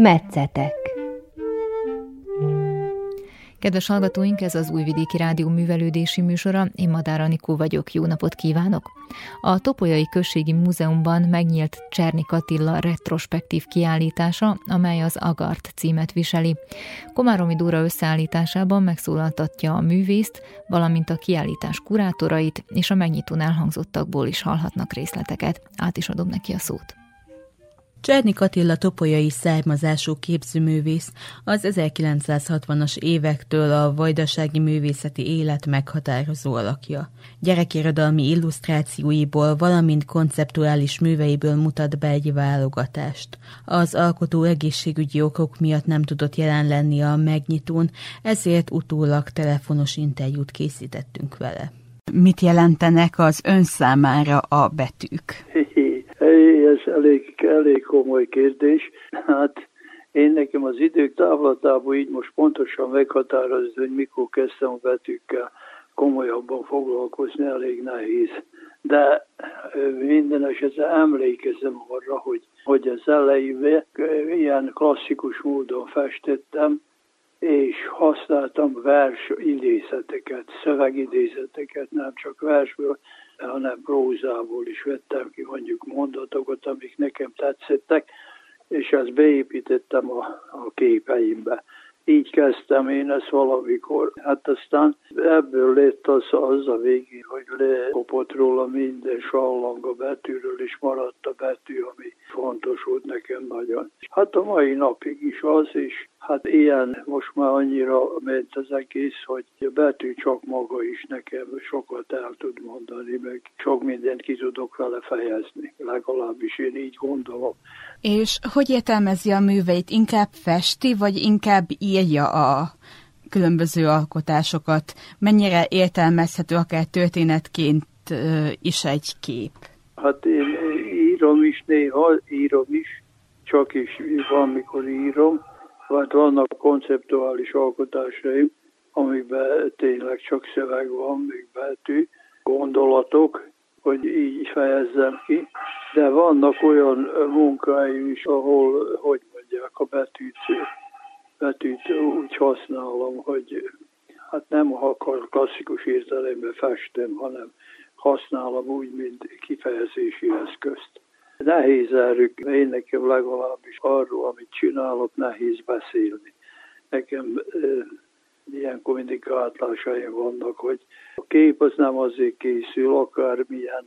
Metszetek Kedves hallgatóink, ez az Újvidéki Rádió művelődési műsora, én Madár Anikó vagyok, jó napot kívánok! A Topolyai Községi Múzeumban megnyílt Csernik Attila retrospektív kiállítása, amely az Agart címet viseli. Komáromi Dóra összeállításában megszólaltatja a művészt, valamint a kiállítás kurátorait, és a megnyitón elhangzottakból is hallhatnak részleteket. Át is adom neki a szót. Csernik Attila topolyai származású képzőművész az 1960-as évektől a vajdasági művészeti élet meghatározó alakja. Gyerekirodalmi illusztrációiból, valamint konceptuális műveiből mutat be egy válogatást. Az alkotó egészségügyi okok miatt nem tudott jelen lenni a megnyitón, ezért utólag telefonos interjút készítettünk vele. Mit jelentenek az ön számára a betűk? ez elég, elég komoly kérdés. Hát én nekem az idők távlatából így most pontosan meghatározni, hogy mikor kezdtem a betűkkel komolyabban foglalkozni, elég nehéz. De minden esetre emlékezem arra, hogy, hogy az elején ilyen klasszikus módon festettem, és használtam vers idézeteket, szövegidézeteket, nem csak versből, hanem prózából is vettem ki mondjuk mondatokat, amik nekem tetszettek, és ezt beépítettem a, a képeimbe. Így kezdtem én ezt valamikor. Hát aztán ebből lett az, az a végén, hogy lekopott róla minden sallang a betűről, és maradt a betű, ami fontos volt nekem nagyon. Hát a mai napig is az, és hát ilyen most már annyira ment az egész, hogy a betű csak maga is nekem sokat el tud mondani, meg sok mindent ki tudok vele fejezni. Legalábbis én így gondolom. És hogy értelmezi a műveit? Inkább festi, vagy inkább írja a különböző alkotásokat? Mennyire értelmezhető akár történetként is egy kép? Hát én írom is néha, írom is, csak is van, mikor írom, vagy vannak konceptuális alkotásaim, amikben tényleg csak szöveg van, még betű, gondolatok, hogy így fejezzem ki, de vannak olyan munkáim is, ahol, hogy mondják, a betűt, betűt úgy használom, hogy hát nem a klasszikus értelemben festem, hanem használom úgy, mint kifejezési eszközt. Nehéz erről, én nekem legalábbis arról, amit csinálok, nehéz beszélni. Nekem ilyen kommunikálásaim vannak, hogy a kép az nem azért készül, akármilyen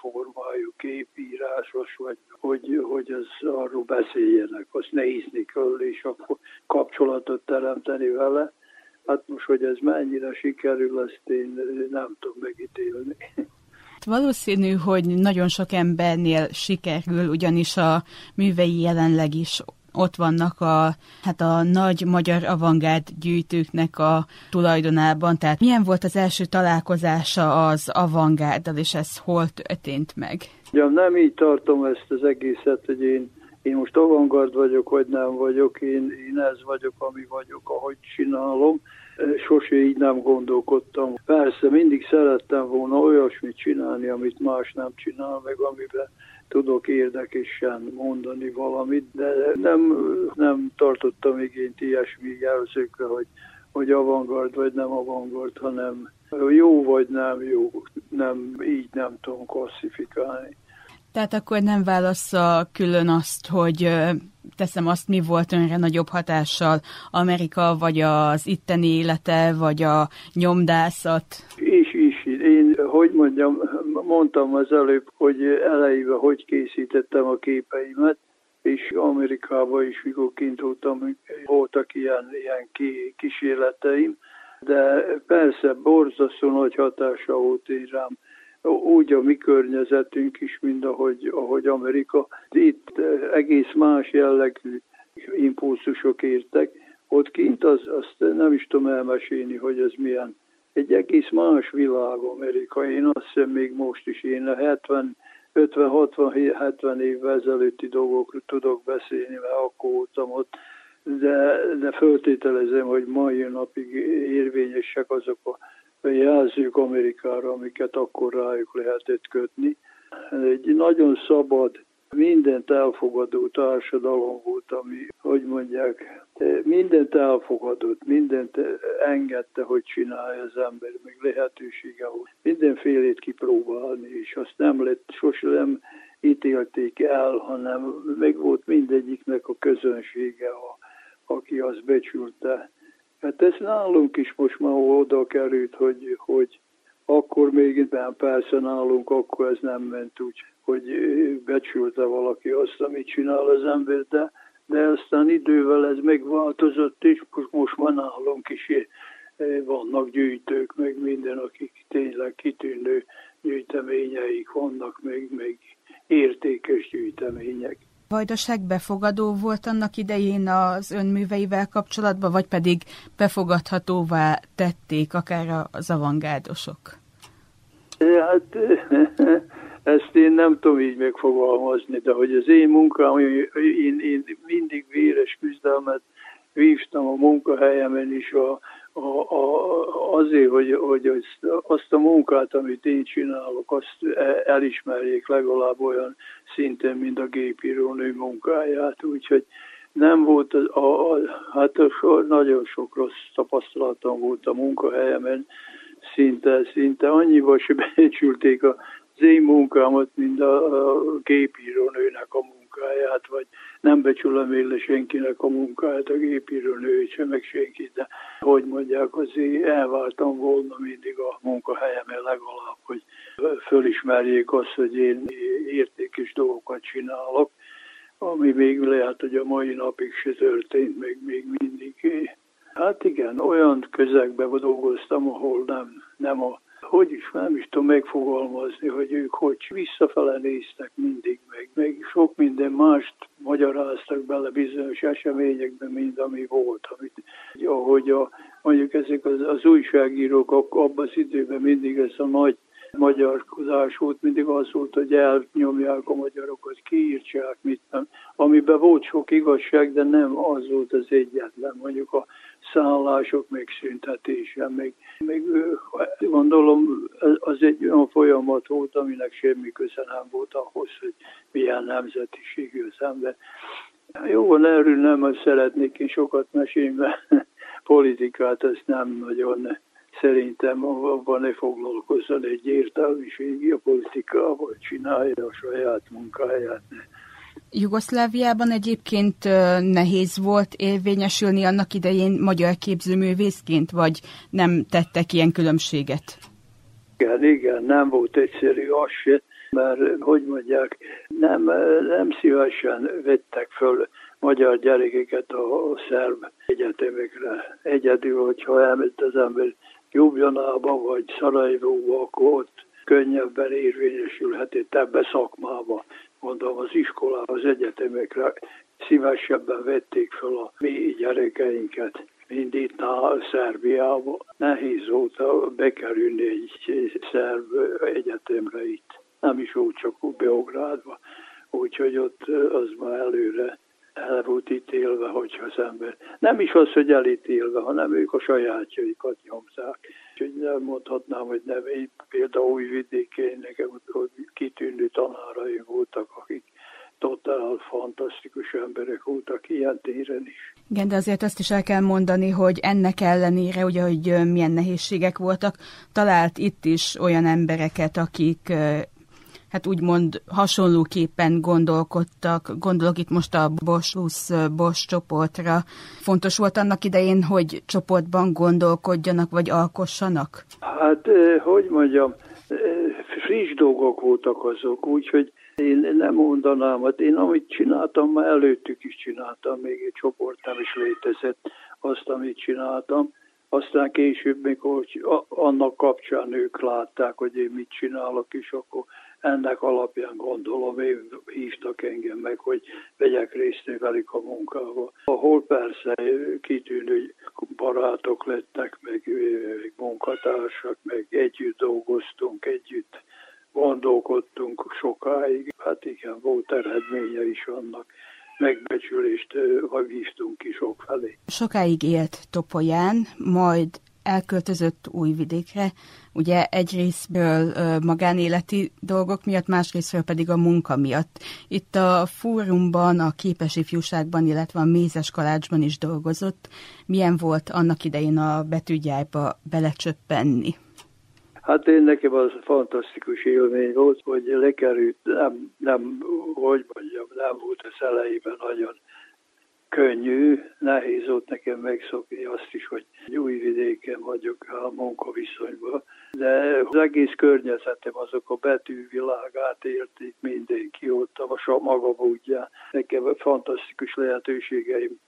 formájú képírásos, vagy hogy, hogy az arról beszéljenek, azt nézni kell, és akkor kapcsolatot teremteni vele. Hát most, hogy ez mennyire sikerül, ezt én nem tudom megítélni. Valószínű, hogy nagyon sok embernél sikerül, ugyanis a művei jelenleg is ott vannak a, hát a nagy magyar avantgárd gyűjtőknek a tulajdonában. Tehát milyen volt az első találkozása az avantgárddal, és ez hol történt meg? Ja, nem így tartom ezt az egészet, hogy én, én most avantgárd vagyok, vagy nem vagyok, én, én ez vagyok, ami vagyok, ahogy csinálom sose így nem gondolkodtam. Persze mindig szerettem volna olyasmit csinálni, amit más nem csinál, meg amiben tudok érdekesen mondani valamit, de nem, nem tartottam igényt ilyesmi jelzőkre, hogy, hogy avantgard vagy nem avantgard, hanem jó vagy nem jó, nem, így nem tudom klasszifikálni. Tehát akkor nem válassza külön azt, hogy teszem azt, mi volt önre nagyobb hatással, Amerika, vagy az itteni élete, vagy a nyomdászat? Is, is. Én, hogy mondjam, mondtam az előbb, hogy elejében hogy készítettem a képeimet, és Amerikában is, mikor kint voltam, voltak ilyen, ilyen kísérleteim, de persze borzasztó nagy hatása volt én rám úgy a mi környezetünk is, mint ahogy, ahogy Amerika. Itt eh, egész más jellegű impulzusok értek. Ott kint az, azt nem is tudom elmesélni, hogy ez milyen. Egy egész más világ Amerika. Én azt hiszem még most is, én a 70, 50-60-70 évvel ezelőtti dolgokról tudok beszélni, mert akkor voltam ott, de, de föltételezem, hogy mai napig érvényesek azok a jelzők Amerikára, amiket akkor rájuk lehetett kötni. Egy nagyon szabad mindent elfogadó társadalom volt, ami, hogy mondják, mindent elfogadott, mindent engedte, hogy csinálja az ember, meg lehetősége volt. Mindenfélét kipróbálni, és azt nem lett, sose nem ítélték el, hanem meg volt mindegyiknek a közönsége, a, aki azt becsülte. Hát ez nálunk is most már oda került, hogy, hogy akkor még persze nálunk, akkor ez nem ment úgy, hogy becsülte valaki azt, amit csinál az ember, de, de aztán idővel ez megváltozott, és most, most már nálunk is vannak gyűjtők, meg minden, akik tényleg kitűnő gyűjteményeik vannak, meg, meg értékes gyűjtemények. Vajdaság befogadó volt annak idején az önműveivel kapcsolatban, vagy pedig befogadhatóvá tették akár az avangádosok? Hát ezt én nem tudom így megfogalmazni, de hogy az én munkám, én, én mindig véres küzdelmet vívtam a munkahelyemen is a, a, a, azért, hogy, hogy azt, a munkát, amit én csinálok, azt e, elismerjék legalább olyan szinten, mint a gépírónő munkáját. Úgyhogy nem volt, a, a, a, hát a nagyon sok rossz tapasztalatom volt a munkahelyemen, szinte, szinte annyival se becsülték az én munkámat, mint a, a gépírónőnek a munkáját, vagy nem becsülöm éle senkinek a munkáját, a gépírónőt sem, meg senkit, de hogy mondják, azért elváltam volna mindig a munkahelyemen legalább, hogy fölismerjék azt, hogy én értékes dolgokat csinálok, ami még lehet, hogy a mai napig se történt, meg még mindig. Hát igen, olyan közegben dolgoztam, ahol nem, nem a hogy is nem is tudom megfogalmazni, hogy ők hogy visszafele néztek mindig, meg, meg sok minden mást magyaráztak bele bizonyos eseményekben, mint ami volt. Amit, ahogy a, mondjuk ezek az, az újságírók abban az időben mindig ez a nagy magyarkozás volt, mindig az volt, hogy elnyomják a magyarokat, kiírtsák, mit nem. Amiben volt sok igazság, de nem az volt az egyetlen, mondjuk a szállások megszüntetése, meg, meg gondolom az egy olyan folyamat volt, aminek semmi köze nem volt ahhoz, hogy milyen nemzetiségű az ember. Jó, erről nem szeretnék én sokat mesélni, mert politikát ezt nem nagyon szerintem abban ne foglalkozzon egy értelmiségi a politikával, csinálja a saját munkáját. Jugoszláviában egyébként nehéz volt érvényesülni annak idején magyar képzőművészként, vagy nem tettek ilyen különbséget? Igen, igen, nem volt egyszerű az se, mert hogy mondják, nem, nem szívesen vettek föl magyar gyerekeket a, a szerb egyetemekre. Egyedül, hogyha elment az ember Jubjanába vagy Szarajevóba, akkor ott könnyebben érvényesülhetett ebbe szakmába. Mondom, az iskolá, az egyetemekre szívesebben vették fel a mi gyerekeinket, mint itt a Szerbiába. Nehéz volt bekerülni egy szerb egyetemre itt. Nem is úgy csak Beográdba. Úgyhogy ott az már előre el volt ítélve, hogyha az ember. Nem is az, hogy elítélve, hanem ők a sajátjaikat nyomták. Úgyhogy nem mondhatnám, hogy nem. Én például új vidékén nekem kitűnő tanárai voltak, akik totál fantasztikus emberek voltak ilyen téren is. Igen, de azért azt is el kell mondani, hogy ennek ellenére, ugye, hogy milyen nehézségek voltak, talált itt is olyan embereket, akik hát úgymond hasonlóképpen gondolkodtak. Gondolok itt most a Bosch Bosch csoportra. Fontos volt annak idején, hogy csoportban gondolkodjanak, vagy alkossanak? Hát, hogy mondjam, friss dolgok voltak azok, úgyhogy én nem mondanám, hát én amit csináltam, már előttük is csináltam, még egy csoport nem is létezett azt, amit csináltam. Aztán később, mikor annak kapcsán ők látták, hogy én mit csinálok, és akkor ennek alapján gondolom, én hívtak engem meg, hogy vegyek részt velük a munkába. Ahol persze kitűnő barátok lettek, meg munkatársak, meg együtt dolgoztunk, együtt gondolkodtunk sokáig. Hát igen, volt eredménye is annak megbecsülést vívtunk ki sok felé. Sokáig élt Topolyán, majd elköltözött Újvidékre, ugye egy részből magánéleti dolgok miatt, másrésztről pedig a munka miatt. Itt a fórumban, a képes ifjúságban, illetve a mézes kalácsban is dolgozott. Milyen volt annak idején a betűgyárba belecsöppenni? Hát én nekem az fantasztikus élmény volt, hogy lekerült, nem, nem, hogy mondjam, nem volt az elejében nagyon könnyű, nehéz volt nekem megszokni azt is, hogy új vidéken vagyok a munkaviszonyban, de az egész környezetem, azok a betűvilágát érték mindenki ott a maga módján. Nekem fantasztikus lehetőségeim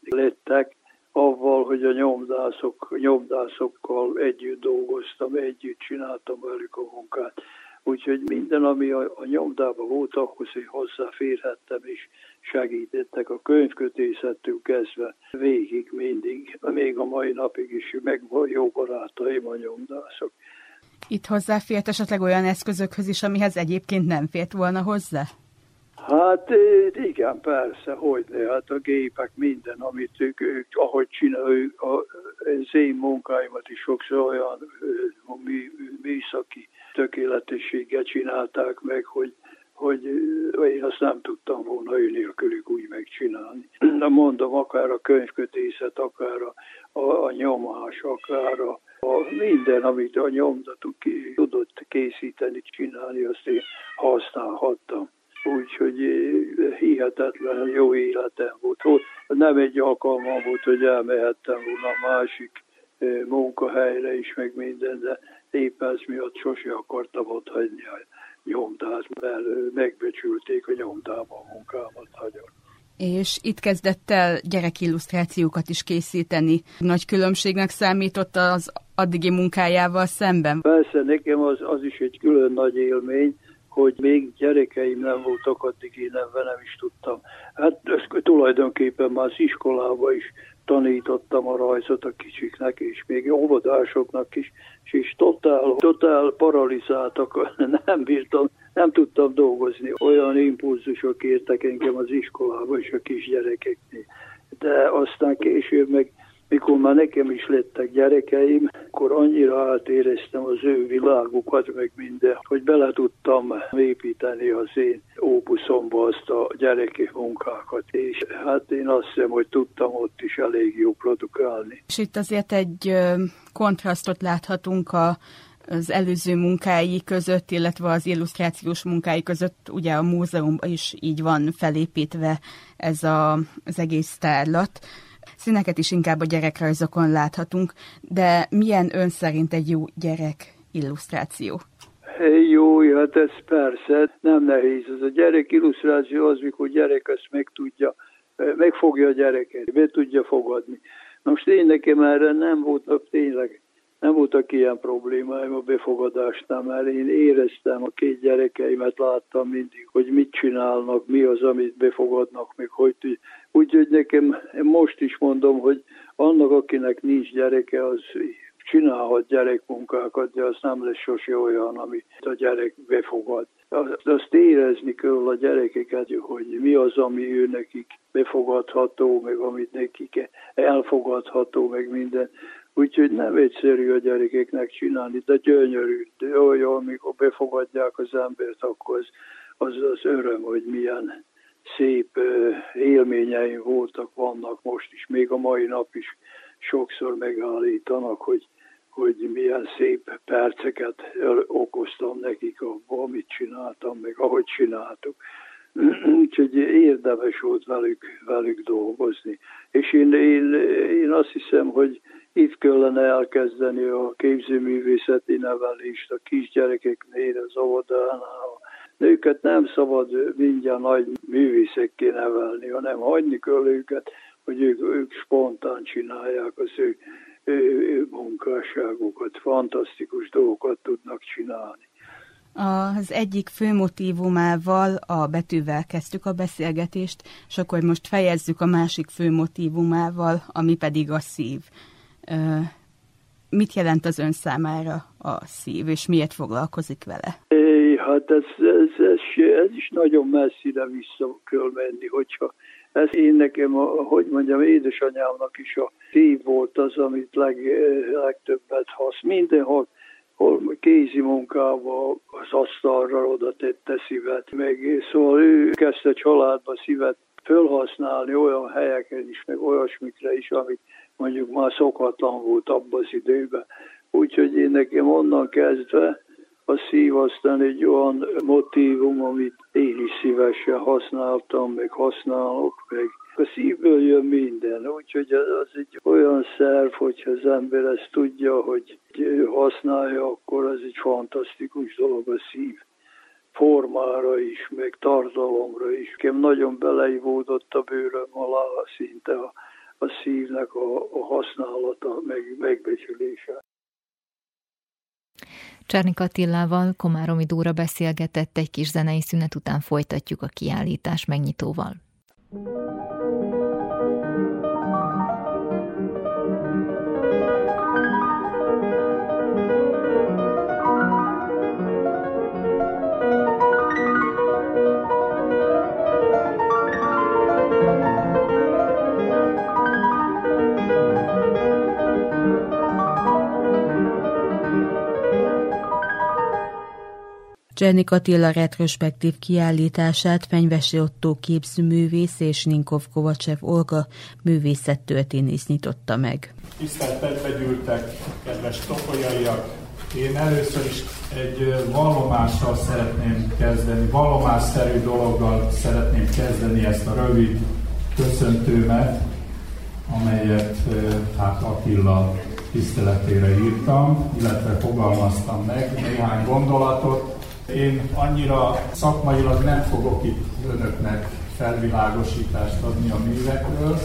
lettek, avval, hogy a nyomdászok, nyomdászokkal együtt dolgoztam, együtt csináltam velük a munkát. Úgyhogy minden, ami a, a nyomdában volt, ahhoz hogy hozzáférhettem, és segítettek a könyvkötészettől kezdve végig mindig, még a mai napig is meg jó barátaim a nyomdászok. Itt hozzáfért esetleg olyan eszközökhöz is, amihez egyébként nem fért volna hozzá? Hát igen, persze, hogy ne, hát a gépek minden, amit ők, ők ahogy csináljuk, az én munkáimat is sokszor olyan műszaki tökéletességgel csinálták meg, hogy, hogy én azt nem tudtam volna ő nélkülük úgy megcsinálni. De mondom, akár a könyvkötészet, akár a, a, a nyomás, akár a, a minden, amit a nyomdatuk tudott készíteni, csinálni, azt én használhattam úgyhogy hihetetlen jó életem volt. Nem egy alkalmam volt, hogy elmehettem volna a másik munkahelyre is, meg minden, de épp ez miatt sose akartam ott hagyni a nyomdát, mert megbecsülték a nyomdába a munkámat nagyon. És itt kezdett el gyerekillusztrációkat is készíteni. Nagy különbségnek számított az addigi munkájával szemben? Persze, nekem az, az is egy külön nagy élmény, hogy még gyerekeim nem voltak, addig én nem, nem is tudtam. Hát ezt tulajdonképpen már az iskolában is tanítottam a rajzot a kicsiknek, és még óvodásoknak is, és, és totál, totál paralizáltak, nem bírtam, nem tudtam dolgozni. Olyan impulzusok értek engem az iskolába és a kisgyerekeknél. De aztán később meg mikor már nekem is lettek gyerekeim, akkor annyira átéreztem az ő világukat, meg minden, hogy bele tudtam építeni az én ópuszomba azt a gyereki munkákat, és hát én azt hiszem, hogy tudtam ott is elég jó produkálni. És itt azért egy kontrasztot láthatunk a az előző munkái között, illetve az illusztrációs munkái között, ugye a múzeumban is így van felépítve ez a, az egész tárlat. Színeket is inkább a gyerekrajzokon láthatunk, de milyen ön szerint egy jó gyerek illusztráció? Jó, hát ez persze, nem nehéz. Ez a gyerek illusztráció az, mikor gyerek ezt meg tudja, megfogja a gyereket, be tudja fogadni. Most én nekem erre nem volt tényleg nem voltak ilyen problémáim a befogadásnál, mert én éreztem a két gyerekeimet, láttam mindig, hogy mit csinálnak, mi az, amit befogadnak, még hogy Úgyhogy nekem most is mondom, hogy annak, akinek nincs gyereke, az csinálhat gyerekmunkákat, de az nem lesz sose olyan, amit a gyerek befogad. Azt érezni kell a gyerekeket, hogy mi az, ami ő nekik befogadható, meg amit nekik elfogadható, meg minden. Úgyhogy nem egyszerű a gyerekeknek csinálni, de gyönyörű. De olyan, amikor befogadják az embert, akkor az az, az öröm, hogy milyen szép élményeim voltak, vannak most is, még a mai nap is sokszor megállítanak, hogy, hogy milyen szép perceket okoztam nekik abban, amit csináltam, meg ahogy csináltuk. Úgyhogy érdemes volt velük, velük dolgozni. És én, én, én azt hiszem, hogy itt kellene elkezdeni a képzőművészeti nevelést a kisgyerekeknél, az óvodánál. Nőket nem szabad mindjárt nagy művészekké nevelni, hanem hagyni kell őket, hogy ők, ők spontán csinálják az ő, ő, ő munkásságukat, fantasztikus dolgokat tudnak csinálni. Az egyik fő motivumával a betűvel kezdtük a beszélgetést, és akkor most fejezzük a másik fő motivumával, ami pedig a szív. Mit jelent az ön számára a szív, és miért foglalkozik vele? É, hát ez, ez, ez, ez is nagyon messzire vissza kell menni, hogyha ez én nekem, hogy mondjam, édesanyámnak is a szív volt az, amit leg, legtöbbet hasz. Mindenhol hol kézi munkába az asztalra oda tette szívet, meg szóval ő kezdte családba szívet felhasználni olyan helyeken is, meg olyasmikre is, amit mondjuk már szokatlan volt abban az időben. Úgyhogy én nekem onnan kezdve a szív aztán egy olyan motívum, amit én is szívesen használtam, meg használok, meg a szívből jön minden, úgyhogy az egy olyan szerv, hogyha az ember ezt tudja, hogy használja, akkor ez egy fantasztikus dolog a szív formára is, meg tartalomra is. Nekem nagyon beleivódott a bőröm alá szinte a, a szívnek a, a használata, meg megbecsülése. Csárnik Attillával Komáromi Dóra beszélgetett, egy kis zenei szünet után folytatjuk a kiállítás megnyitóval. Jenny Attila retrospektív kiállítását Fenyvesi Otto képzőművész és Ninkov Kovacsev Olga művészettörténész nyitotta meg. Tisztelt begyűltek, kedves topolyaiak! Én először is egy vallomással szeretném kezdeni, vallomásszerű dologgal szeretném kezdeni ezt a rövid köszöntőmet, amelyet hát Attila tiszteletére írtam, illetve fogalmaztam meg néhány gondolatot, én annyira szakmailag nem fogok itt önöknek felvilágosítást adni a művekről.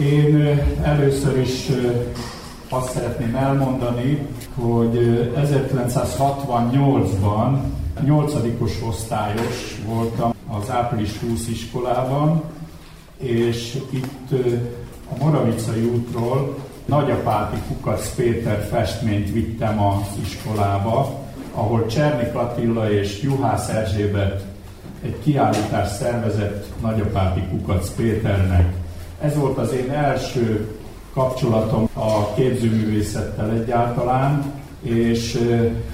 Én először is azt szeretném elmondani, hogy 1968-ban 8 osztályos voltam az április 20 iskolában, és itt a Moravicai útról Nagyapáti Kukac Péter festményt vittem az iskolába, ahol Csernik Attila és Juhász Erzsébet egy kiállítás szervezett Nagyapáti Kukac Péternek. Ez volt az én első kapcsolatom a képzőművészettel egyáltalán, és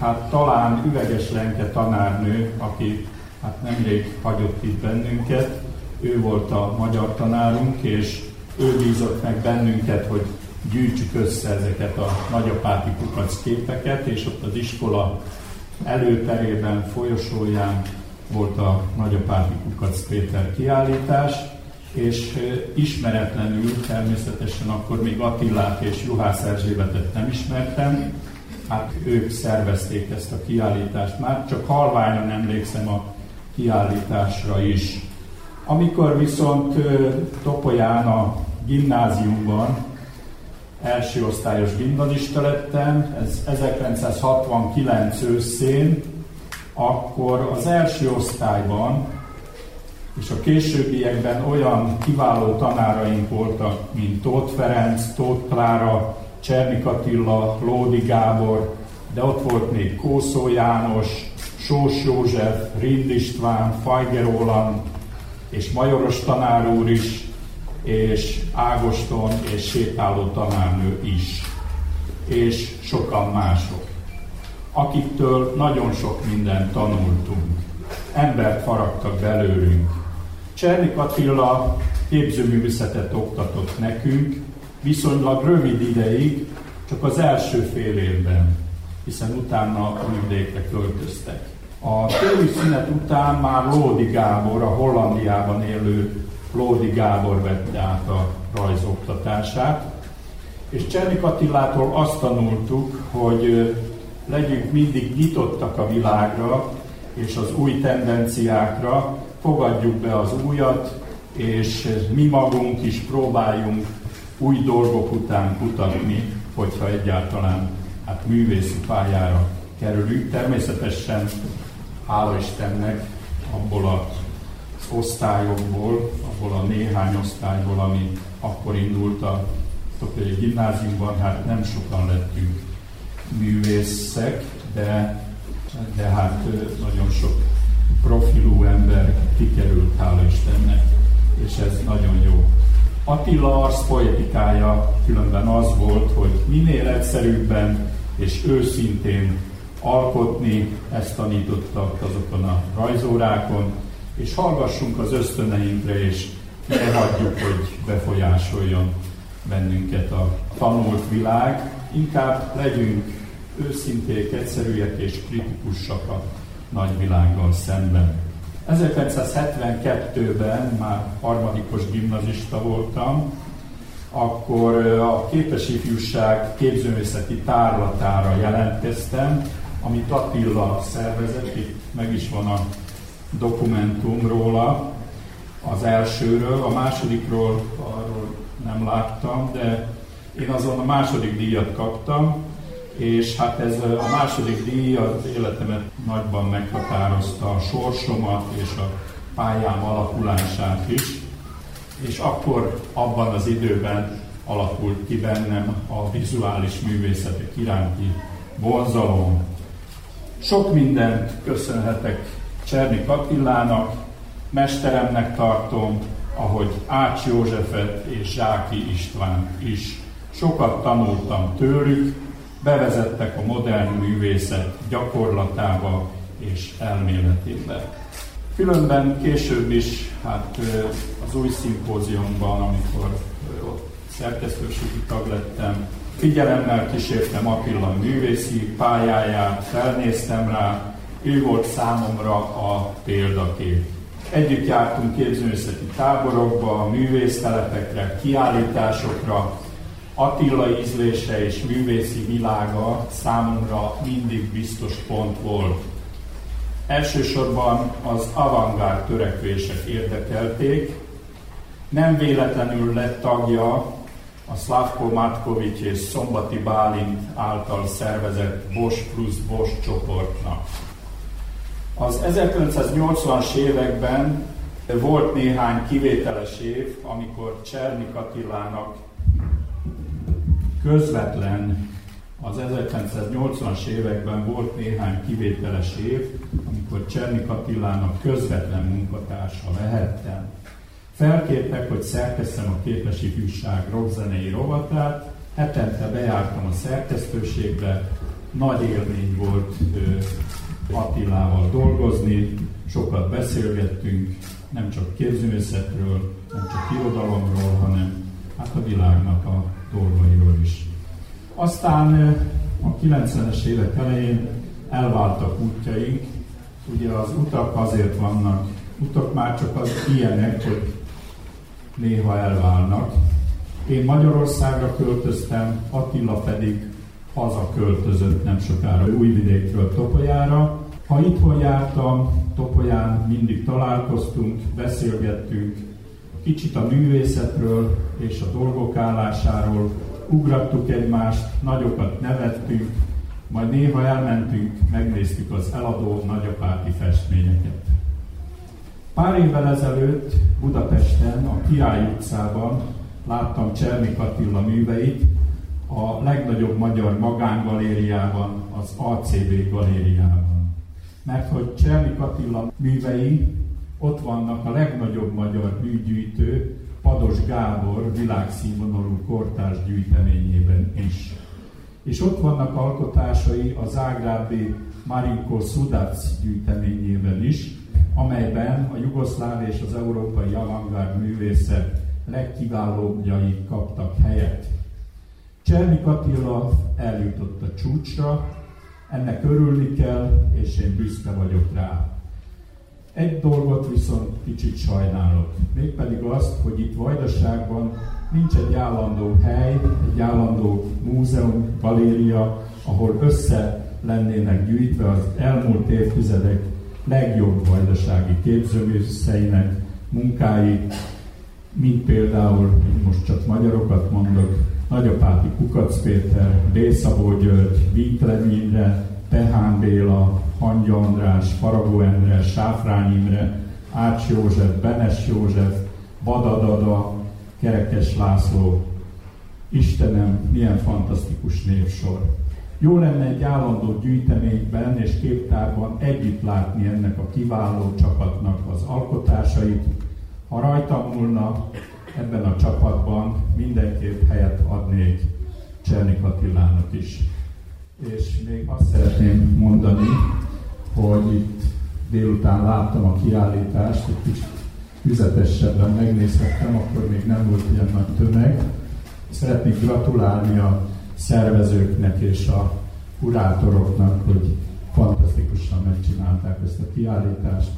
hát talán Üveges Lenke tanárnő, aki hát nemrég hagyott itt bennünket, ő volt a magyar tanárunk, és ő bízott meg bennünket, hogy gyűjtsük össze ezeket a nagyapáti kukac képeket, és ott az iskola előterében, folyosóján volt a Nagyapáti Kukac Péter kiállítás, és ismeretlenül természetesen akkor még Attilát és Juhász Erzsébetet nem ismertem, hát ők szervezték ezt a kiállítást már, csak halványan emlékszem a kiállításra is. Amikor viszont Topolyán a gimnáziumban első osztályos gimnazista lettem, ez 1969 őszén, akkor az első osztályban és a későbbiekben olyan kiváló tanáraink voltak, mint Tóth Ferenc, Tóth Klára, Csernik Attila, Lódi Gábor, de ott volt még Kószó János, Sós József, Rind István, Fajger Roland és Majoros tanár úr is, és Ágoston és sétáló tanárnő is, és sokan mások, akiktől nagyon sok mindent tanultunk. Embert faragtak belőlünk. Csernik Attila képzőművészetet oktatott nekünk, viszonylag rövid ideig, csak az első fél évben, hiszen utána nyugdékre költöztek. A téli szünet után már Lódi Gábor, a Hollandiában élő Lódi Gábor vette át a rajzoktatását, és Csernik Attilától azt tanultuk, hogy legyünk mindig nyitottak a világra, és az új tendenciákra, fogadjuk be az újat, és mi magunk is próbáljunk új dolgok után kutatni, hogyha egyáltalán hát művészi pályára kerülünk. Természetesen, hála Istennek, abból a osztályokból, abból a néhány osztályból, ami akkor indult a Tokai gimnáziumban, hát nem sokan lettünk művészek, de de hát nagyon sok profilú ember kikerült, hála Istennek, és ez nagyon jó. Attila arsz poetikája különben az volt, hogy minél egyszerűbben és őszintén alkotni, ezt tanítottak azokon a rajzórákon, és hallgassunk az ösztöneinkre, és ne hagyjuk, hogy befolyásoljon bennünket a tanult világ, inkább legyünk őszinték, egyszerűek és kritikusak a nagyvilággal szemben. 1972-ben már harmadikos gimnazista voltam, akkor a Képes Ifjúság képzőművészeti tárlatára jelentkeztem, amit Attila szervezett, itt meg is van a dokumentum róla, az elsőről, a másodikról arról nem láttam, de én azon a második díjat kaptam, és hát ez a második díj az életemet nagyban meghatározta a sorsomat és a pályám alakulását is, és akkor abban az időben alakult ki bennem a vizuális művészetek iránti vonzalom. Sok mindent köszönhetek Csernik Attilának, mesteremnek tartom, ahogy Ács Józsefet és Zsáki István is. Sokat tanultam tőlük, bevezettek a modern művészet gyakorlatába és elméletébe. Különben később is, hát az új szimpóziumban, amikor ott szerkesztőségi tag lettem, figyelemmel kísértem Attila művészi pályáját, felnéztem rá, ő volt számomra a példakép. Együtt jártunk képzőművészeti táborokba, művésztelepekre, kiállításokra, Attila ízlése és művészi világa számomra mindig biztos pont volt. Elsősorban az avantgárd törekvések érdekelték, nem véletlenül lett tagja a Slavko Matkovics és Szombati Bálint által szervezett Bosch plusz Bosch csoportnak. Az 1980-as években volt néhány kivételes év, amikor Csernik Attilának közvetlen az 1980-as években volt néhány kivételes év, amikor Csernik Attilának közvetlen munkatársa lehettem. Felkértek, hogy szerkesztem a Képes Ifjúság rockzenei rovatát, hetente bejártam a szerkesztőségbe, nagy élmény volt Attilával dolgozni, sokat beszélgettünk, nem csak képzőművészetről, nem csak irodalomról, hanem hát a világnak a dolgairól is. Aztán a 90-es évek elején elváltak útjaink, ugye az utak azért vannak, utak már csak az ilyenek, hogy néha elválnak. Én Magyarországra költöztem, Attila pedig haza költözött nem sokára Újvidékről Topolyára. Ha itthon jártam, Topolyán mindig találkoztunk, beszélgettünk, kicsit a művészetről és a dolgok állásáról, ugrattuk egymást, nagyokat nevettünk, majd néha elmentünk, megnéztük az eladó nagyapáti festményeket. Pár évvel ezelőtt Budapesten, a Király utcában láttam Csernik Attila műveit, a legnagyobb magyar magángalériában, az ACB galériában. Mert hogy Csernik Attila művei ott vannak a legnagyobb magyar műgyűjtő, Pados Gábor világszínvonalú kortárs gyűjteményében is. És ott vannak alkotásai az Ágrábi Marinko Sudac gyűjteményében is, amelyben a jugoszláv és az európai avantgárd művészet legkiválóbbjai kaptak helyet. Csernik Attila eljutott a csúcsra, ennek örülni kell, és én büszke vagyok rá. Egy dolgot viszont kicsit sajnálok, mégpedig azt, hogy itt Vajdaságban nincs egy állandó hely, egy állandó múzeum, galéria, ahol össze lennének gyűjtve az elmúlt évtizedek legjobb vajdasági képzőművészeinek munkái, mint például, most csak magyarokat mondok, Nagyapáti Kukac Péter, Bészabó György, Winkler Imre, Tehán Béla, Hangya András, Faragó Endre, Sáfrány Imre, Ács József, Benes József, Badadada, Kerekes László. Istenem, milyen fantasztikus névsor. Jó lenne egy állandó gyűjteményben és képtárban együtt látni ennek a kiváló csapatnak az alkotásait. Ha rajtam múlna, ebben a csapatban mindenképp helyet adnék Csernik Attilának is. És még azt szeretném mondani, hogy itt délután láttam a kiállítást, egy kicsit füzetesebben megnézhettem, akkor még nem volt ilyen nagy tömeg. Szeretnék gratulálni a szervezőknek és a kurátoroknak, hogy fantasztikusan megcsinálták ezt a kiállítást.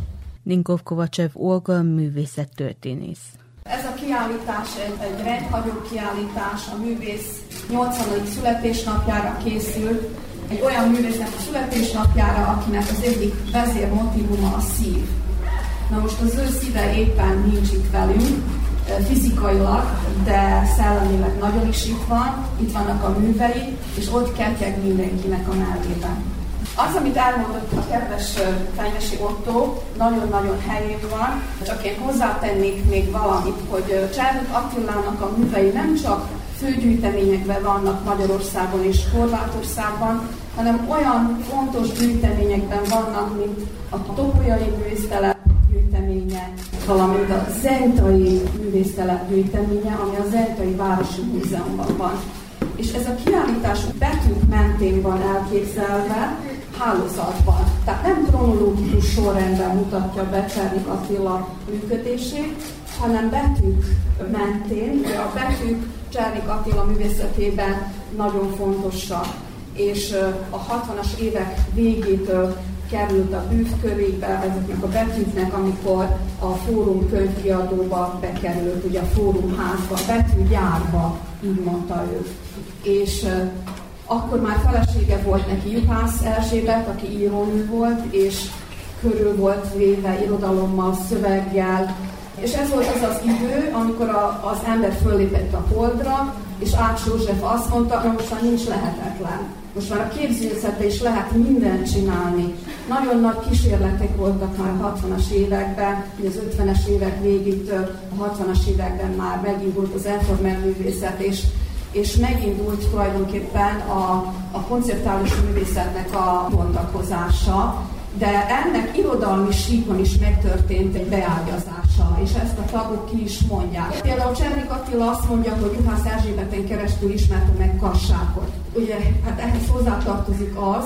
Ninkov Kovacsev Olga művészettörténész. Kiállítás egy, egy rendhagyó kiállítás, a művész 80. születésnapjára készült, egy olyan művésznek a születésnapjára, akinek az egyik vezér motivuma a szív. Na most az ő szíve éppen nincs itt velünk, fizikailag, de szellemileg nagyon is itt van, itt vannak a művei, és ott ketyeg mindenkinek a melében. Az, amit elmondott a kedves Fenyvesi Otto, nagyon-nagyon helyén van, csak én hozzátennék még valamit, hogy Csernök Attilának a művei nem csak főgyűjteményekben vannak Magyarországon és Horvátországban, hanem olyan fontos gyűjteményekben vannak, mint a Topolyai Művésztelep gyűjteménye, valamint a Zentai Művésztelep gyűjteménye, ami a Zentai Városi Múzeumban van. És ez a kiállítás betűk mentén van elképzelve, hálózatban. Tehát nem kronológikus sorrendben mutatja be Csernik Attila működését, hanem betűk mentén, a betűk Csernik Attila művészetében nagyon fontosak. És a 60-as évek végétől került a bűvkörébe ezeknek a betűknek, amikor a fórum könyvkiadóba bekerült, ugye a fórumházba, betűgyárba, így mondta ő. És akkor már felesége volt neki Juhász Erzsébet, aki írónő volt, és körül volt véve irodalommal, szöveggel, és ez volt az az idő, amikor a, az ember föllépett a holdra, és Ács József azt mondta, hogy most már nincs lehetetlen. Most már a képzőszetben is lehet mindent csinálni. Nagyon nagy kísérletek voltak már a 60-as években, az 50-es évek végétől a 60-as években már megindult az informel művészet, és és megindult tulajdonképpen a, a konceptuális művészetnek a bontakozása, de ennek irodalmi síkon is megtörtént egy beágyazása, és ezt a tagok ki is mondják. Például Csernik Attila azt mondja, hogy Juhász Erzsébeten keresztül ismerte meg Kassákot. Ugye, hát ehhez hozzátartozik az,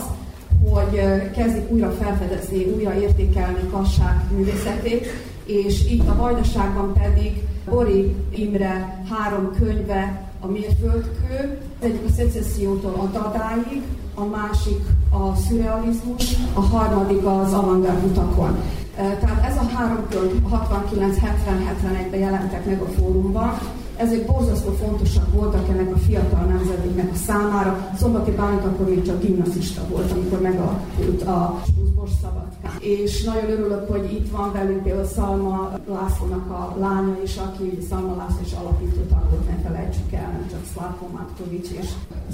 hogy kezdik újra felfedezni, újra értékelni Kassák művészetét, és itt a Vajdaságban pedig Ori Imre három könyve a mérföldkő, egyik a szecessziótól a dadáig, a másik a szürrealizmus, a harmadik az avantgárd utakon. Tehát ez a három könyv 69-70-71-ben jelentek meg a fórumban, ezek borzasztó fontosak voltak ennek a fiatal nemzedéknek a számára. Szombati Bálint akkor még csak gimnazista volt, amikor megalakult a Sluszbos Szabadkán. És nagyon örülök, hogy itt van velünk például Szalma Lászlónak a lánya is, aki Szalma László is alapító tag volt, ne felejtsük el, nem csak Szlávko Matkovics és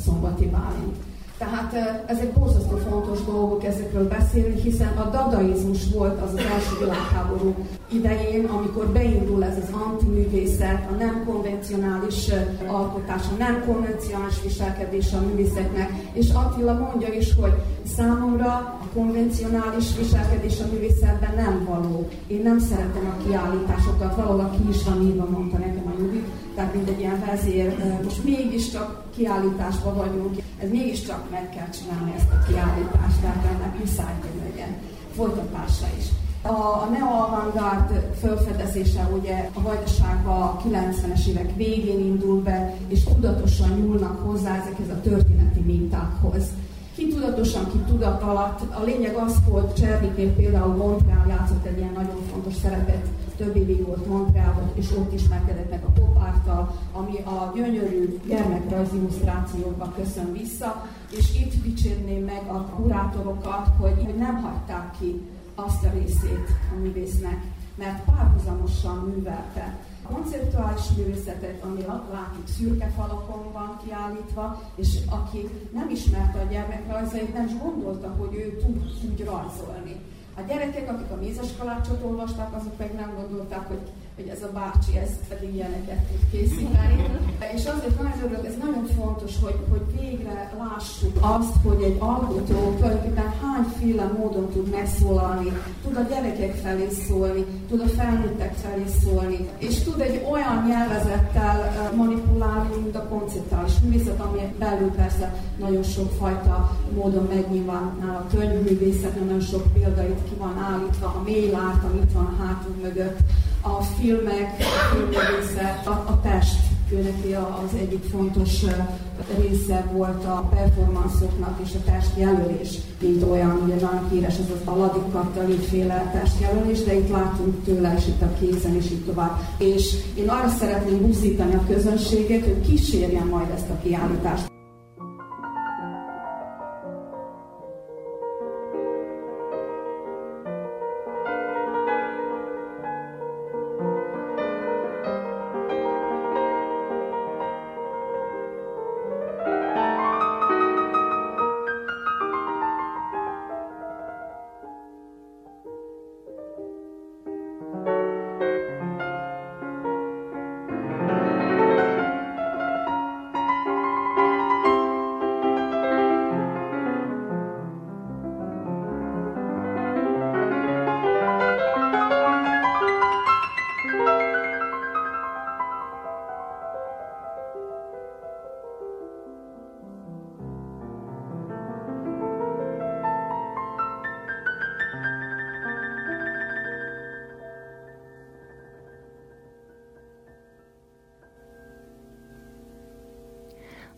Szombati Bálint. Tehát ezek borzasztó fontos dolgok ezekről beszélni, hiszen a dadaizmus volt az az első világháború idején, amikor beindul ez az antiművészet, a nem konvencionális alkotás, a nem konvencionális viselkedés a művészetnek, és Attila mondja is, hogy számomra a konvencionális viselkedés a művészetben nem való. Én nem szeretem a kiállításokat, valahol ki is van írva, mondta nekem Judit, tehát mint egy ilyen vezér, most mégiscsak kiállításban vagyunk, ez mégiscsak meg kell csinálni ezt a kiállítást, tehát ennek muszáj, hogy legyen folytatása is. A, neo-avantgárd felfedezése ugye a vajdaságban a 90-es évek végén indul be, és tudatosan nyúlnak hozzá ezekhez a történeti mintákhoz. Ki tudatosan, ki tudat alatt. A lényeg az volt, Cserniknél például Montreal játszott egy ilyen nagyon fontos szerepet, több évig volt Montrealban, és ott ismerkedett meg a pop ami a gyönyörű gyermekrajzi illusztrációkba köszön vissza, és itt dicsérném meg a kurátorokat, hogy nem hagyták ki azt a részét a művésznek, mert párhuzamosan művelte a konceptuális művészetet, ami látjuk szürke falakon van kiállítva, és aki nem ismerte a gyermekrajzait, nem is gondolta, hogy ő tud úgy rajzolni. A gyerekek, akik a mézes kalácsot olvasták, azok meg nem gondolták, hogy hogy ez a bácsi, ez pedig ilyeneket tud készíteni. És azért nagyon örülök, ez nagyon fontos, hogy, hogy végre lássuk azt, hogy egy alkotó tulajdonképpen hányféle módon tud megszólalni, tud a gyerekek felé szólni, tud a felnőttek felé szólni, és tud egy olyan nyelvezettel manipulálni, mint a konceptuális művészet, ami belül persze nagyon sok fajta módon megnyilvánul a könyvművészet, nagyon sok példait ki van állítva, a mély árt, amit van a hátunk mögött, a filmek, a filmrészet, a, a test neki az egyik fontos része volt a performanszoknak és a testjelölés, mint olyan, ugye nagyon híres ez az Aladik féle testjelölés, de itt látunk tőle, és itt a kézen, és így tovább. És én arra szeretném buzdítani a közönséget, hogy kísérjen majd ezt a kiállítást.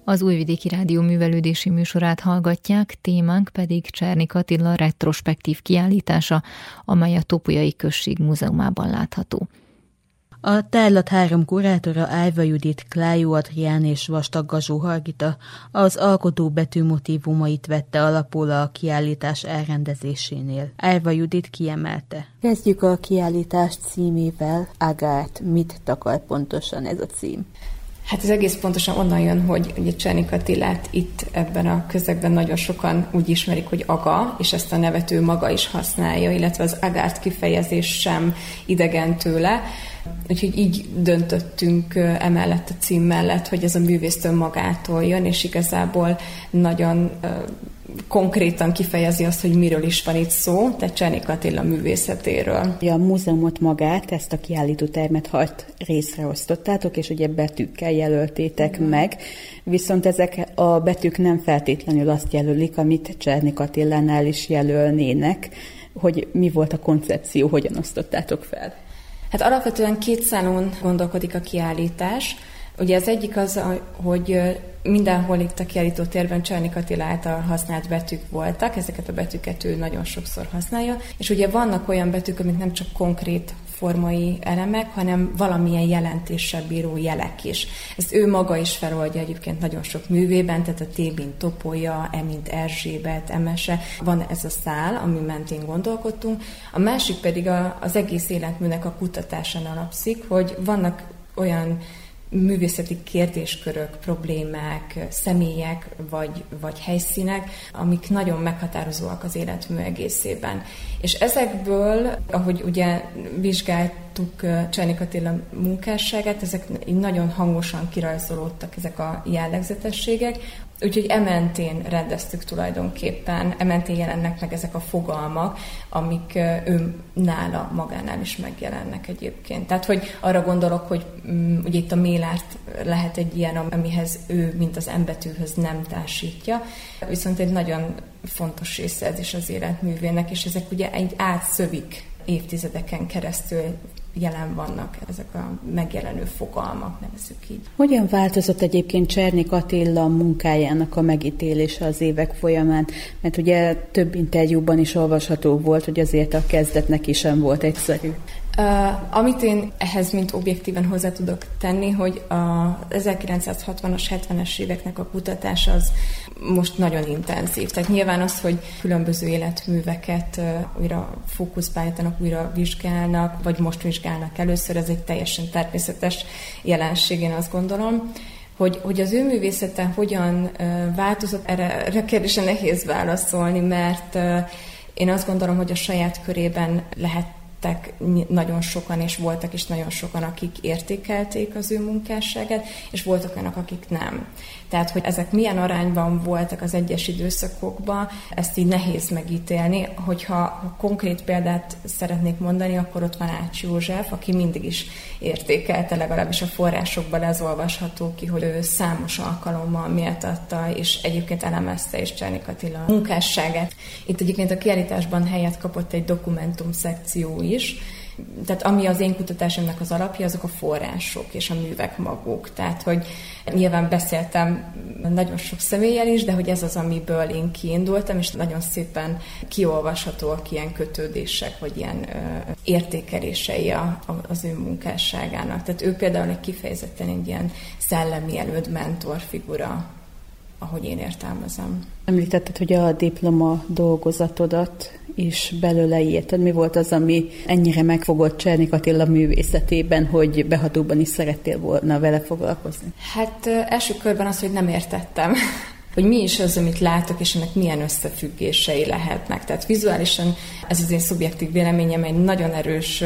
Az Újvidéki Rádió művelődési műsorát hallgatják, témánk pedig Csernik Attila retrospektív kiállítása, amely a Topolyai Község Múzeumában látható. A tárlat három kurátora Ájva Judit, Klájó Adrián és Vastag Gazsó Hargita az alkotó betű motivumait vette alapul a kiállítás elrendezésénél. Ájva Judit kiemelte. Kezdjük a kiállítás címével. Agárt, mit takar pontosan ez a cím? Hát ez egész pontosan onnan jön, hogy ugye Csernik Attilát itt ebben a közegben nagyon sokan úgy ismerik, hogy aga, és ezt a nevető maga is használja, illetve az agárt kifejezés sem idegen tőle. Úgyhogy így döntöttünk emellett a cím mellett, hogy ez a művésztől magától jön, és igazából nagyon konkrétan kifejezi azt, hogy miről is van itt szó, tehát Csernik Attila művészetéről. A múzeumot magát, ezt a kiállító termet hat részre osztottátok, és ugye betűkkel jelöltétek mm. meg, viszont ezek a betűk nem feltétlenül azt jelölik, amit Csernik Attilánál is jelölnének, hogy mi volt a koncepció, hogyan osztottátok fel. Hát alapvetően két szálon gondolkodik a kiállítás. Ugye az egyik az, hogy mindenhol itt a kiállító térben Csernik Attila által használt betűk voltak, ezeket a betűket ő nagyon sokszor használja, és ugye vannak olyan betűk, amik nem csak konkrét formai elemek, hanem valamilyen jelentéssel bíró jelek is. Ezt ő maga is feloldja egyébként nagyon sok művében, tehát a T, mint Topolya, E, mint Erzsébet, Emese. Van ez a szál, ami mentén gondolkodtunk. A másik pedig a, az egész életműnek a kutatásán alapszik, hogy vannak olyan művészeti kérdéskörök, problémák, személyek vagy, vagy helyszínek, amik nagyon meghatározóak az életmű egészében. És ezekből, ahogy ugye vizsgáltuk Csernik Attila munkásságát, ezek nagyon hangosan kirajzolódtak ezek a jellegzetességek, Úgyhogy ementén rendeztük tulajdonképpen, ementén jelennek meg ezek a fogalmak, amik ő nála magánál is megjelennek egyébként. Tehát, hogy arra gondolok, hogy um, ugye itt a mélárt lehet egy ilyen, amihez ő, mint az embetűhöz nem társítja, viszont egy nagyon fontos része ez is az életművének, és ezek ugye egy átszövik évtizedeken keresztül jelen vannak ezek a megjelenő fogalmak, nevezzük így. Hogyan változott egyébként Csernik Attila munkájának a megítélése az évek folyamán? Mert ugye több interjúban is olvasható volt, hogy azért a kezdetnek is sem volt egyszerű. Uh, amit én ehhez mint objektíven hozzá tudok tenni, hogy a 1960-as, 70-es éveknek a kutatás az most nagyon intenzív. Tehát nyilván az, hogy különböző életműveket uh, újra fókuszba állítanak, újra vizsgálnak, vagy most vizsgálnak először, ez egy teljesen természetes jelenség, én azt gondolom. Hogy, hogy az ő művészete hogyan változott, erre, erre kérdésre nehéz válaszolni, mert én azt gondolom, hogy a saját körében lehet lettek nagyon sokan, és voltak is nagyon sokan, akik értékelték az ő munkásságát, és voltak olyanok, akik nem. Tehát, hogy ezek milyen arányban voltak az egyes időszakokban, ezt így nehéz megítélni. Hogyha ha konkrét példát szeretnék mondani, akkor ott van Ács József, aki mindig is értékelte, legalábbis a forrásokban ez olvasható ki, hogy ő számos alkalommal méltatta, és egyébként elemezte is Csernik Attila munkásságát. Itt egyébként a kiállításban helyet kapott egy dokumentum szekció is, tehát ami az én kutatásomnak az alapja, azok a források és a művek maguk. Tehát, hogy nyilván beszéltem nagyon sok személlyel is, de hogy ez az, amiből én kiindultam, és nagyon szépen kiolvashatóak ilyen kötődések, vagy ilyen ö, értékelései a, a, az ő munkásságának. Tehát ő például egy kifejezetten egy ilyen szellemi előd mentor figura, ahogy én értelmezem. Említetted, hogy a diploma dolgozatodat is belőle írtad. Mi volt az, ami ennyire megfogott Csernik Attila művészetében, hogy behatóban is szerettél volna vele foglalkozni? Hát első körben az, hogy nem értettem hogy mi is az, amit látok, és ennek milyen összefüggései lehetnek. Tehát vizuálisan ez az én szubjektív véleményem egy nagyon erős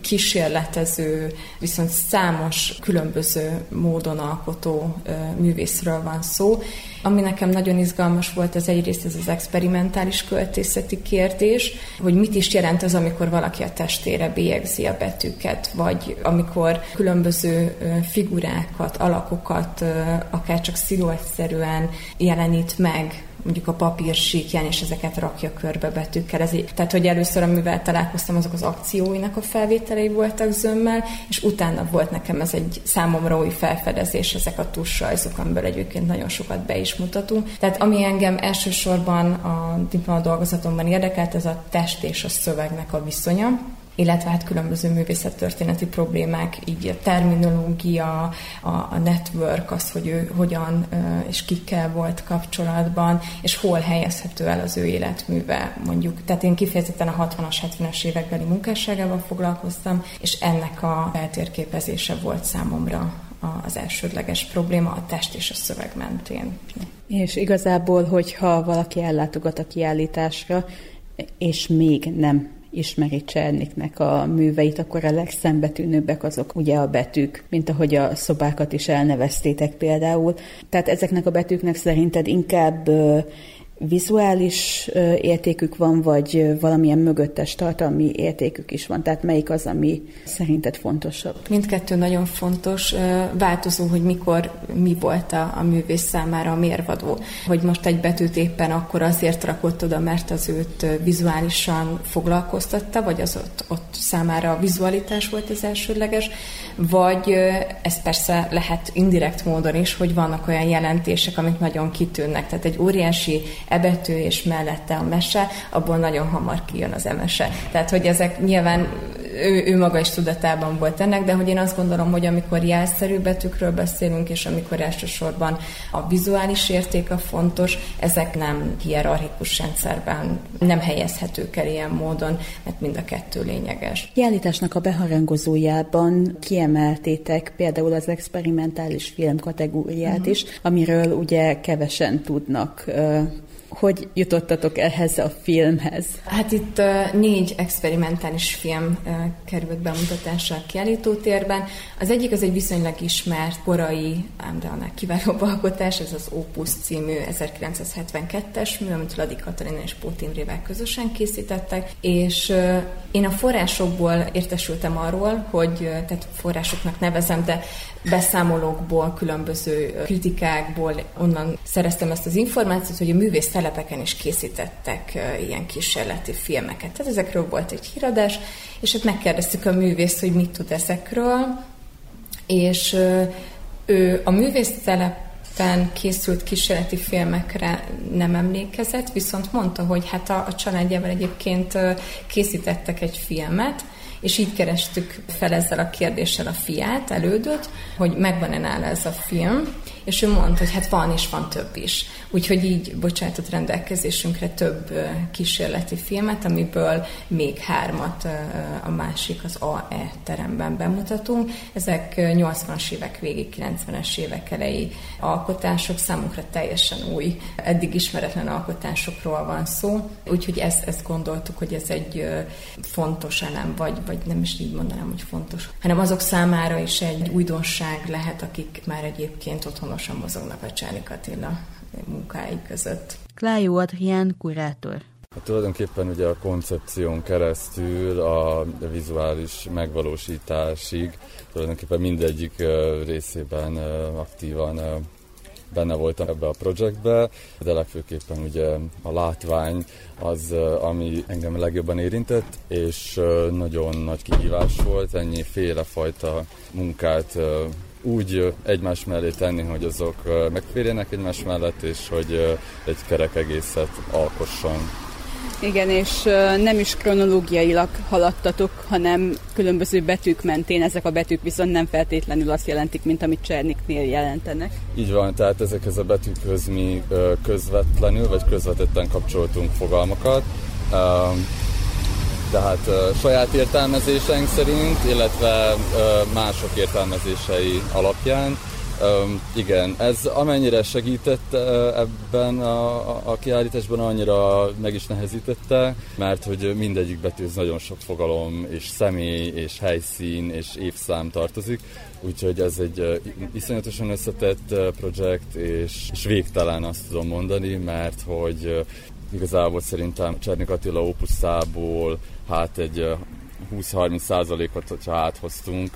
kísérletező, viszont számos különböző módon alkotó művészről van szó. Ami nekem nagyon izgalmas volt, az egyrészt ez az experimentális költészeti kérdés, hogy mit is jelent az, amikor valaki a testére bélyegzi a betűket, vagy amikor különböző figurákat, alakokat, akár csak sziluettszerűen jelenít meg mondjuk a papír síkján, és ezeket rakja körbe betűkkel. Ez így, tehát, hogy először, amivel találkoztam, azok az akcióinak a felvételei voltak zömmel, és utána volt nekem ez egy számomra új felfedezés, ezek a tussajzok, amiből egyébként nagyon sokat be is mutatunk. Tehát ami engem elsősorban a diploma dolgozatomban érdekelt, ez a test és a szövegnek a viszonya illetve hát különböző művészettörténeti problémák, így a terminológia, a, a network, az, hogy ő hogyan és kikkel volt kapcsolatban, és hol helyezhető el az ő életműve, mondjuk. Tehát én kifejezetten a 60-as, 70-es évekbeli munkásságával foglalkoztam, és ennek a feltérképezése volt számomra az elsődleges probléma a test és a szöveg mentén. És igazából, hogyha valaki ellátogat a kiállításra, és még nem ismeri Cserniknek a műveit, akkor a legszembetűnőbbek azok ugye a betűk, mint ahogy a szobákat is elneveztétek például. Tehát ezeknek a betűknek szerinted inkább vizuális értékük van, vagy valamilyen mögöttes tartalmi értékük is van? Tehát melyik az, ami szerinted fontosabb? Mindkettő nagyon fontos. Változó, hogy mikor mi volt a, a művész számára a mérvadó. Hogy most egy betűt éppen akkor azért rakott oda, mert az őt vizuálisan foglalkoztatta, vagy az ott, ott számára a vizualitás volt az elsődleges, vagy ez persze lehet indirekt módon is, hogy vannak olyan jelentések, amik nagyon kitűnnek. Tehát egy óriási ebetű és mellette a mese, abból nagyon hamar kijön az emese. Tehát, hogy ezek nyilván ő, ő maga is tudatában volt ennek, de hogy én azt gondolom, hogy amikor jelszerű betűkről beszélünk, és amikor elsősorban a vizuális érték a fontos, ezek nem hierarchikus rendszerben nem helyezhetők el ilyen módon, mert mind a kettő lényeges. Kiállításnak a beharangozójában kiemeltétek például az experimentális film kategóriát uh-huh. is, amiről ugye kevesen tudnak hogy jutottatok ehhez a filmhez? Hát itt négy experimentális film került bemutatásra a kiállítótérben. Az egyik az egy viszonylag ismert korai, ám de annál kiválóbb alkotás, ez az Opus című 1972-es mű, amit Ladi Katalina és Pót Imrével közösen készítettek, és én a forrásokból értesültem arról, hogy, tehát forrásoknak nevezem, de beszámolókból, különböző kritikákból onnan szereztem ezt az információt, hogy a művész telepeken is készítettek ilyen kísérleti filmeket. Tehát ezekről volt egy híradás, és ott megkérdeztük a művészt, hogy mit tud ezekről, és ő a művész telepen készült kísérleti filmekre nem emlékezett, viszont mondta, hogy hát a, a családjával egyébként készítettek egy filmet, És így kerestük fel ezzel a kérdéssel a fiát, elődöt, hogy megvan-e nála ez a film, és ő mondta, hogy hát van és van több is. Úgyhogy így bocsátott rendelkezésünkre több kísérleti filmet, amiből még hármat a másik, az AE teremben bemutatunk. Ezek 80-as évek végig, 90-es évek elejé alkotások, számunkra teljesen új, eddig ismeretlen alkotásokról van szó, úgyhogy ezt, ezt gondoltuk, hogy ez egy fontos elem, vagy, vagy nem is így mondanám, hogy fontos, hanem azok számára is egy újdonság lehet, akik már egyébként otthonosan mozognak a Csánik Attila munkái között. Klájó Adrián, kurátor. Hát tulajdonképpen ugye a koncepción keresztül a vizuális megvalósításig tulajdonképpen mindegyik részében aktívan benne voltam ebbe a projektbe, de legfőképpen ugye a látvány az, ami engem legjobban érintett, és nagyon nagy kihívás volt ennyi félefajta munkát úgy egymás mellé tenni, hogy azok megférjenek egymás mellett, és hogy egy kerek egészet alkosson. Igen, és nem is kronológiailag haladtatok, hanem különböző betűk mentén. Ezek a betűk viszont nem feltétlenül azt jelentik, mint amit Cserniknél jelentenek. Így van, tehát ezekhez a betűkhöz mi közvetlenül vagy közvetetten kapcsoltunk fogalmakat tehát uh, saját értelmezéseink szerint, illetve uh, mások értelmezései alapján. Um, igen, ez amennyire segített uh, ebben a, a kiállításban, annyira meg is nehezítette, mert hogy mindegyik betűz nagyon sok fogalom, és személy, és helyszín, és évszám tartozik, úgyhogy ez egy uh, iszonyatosan összetett uh, projekt, és, és végtelen azt tudom mondani, mert hogy igazából szerintem Csernik Attila opuszából hát egy 20-30 százalékot, hogyha áthoztunk,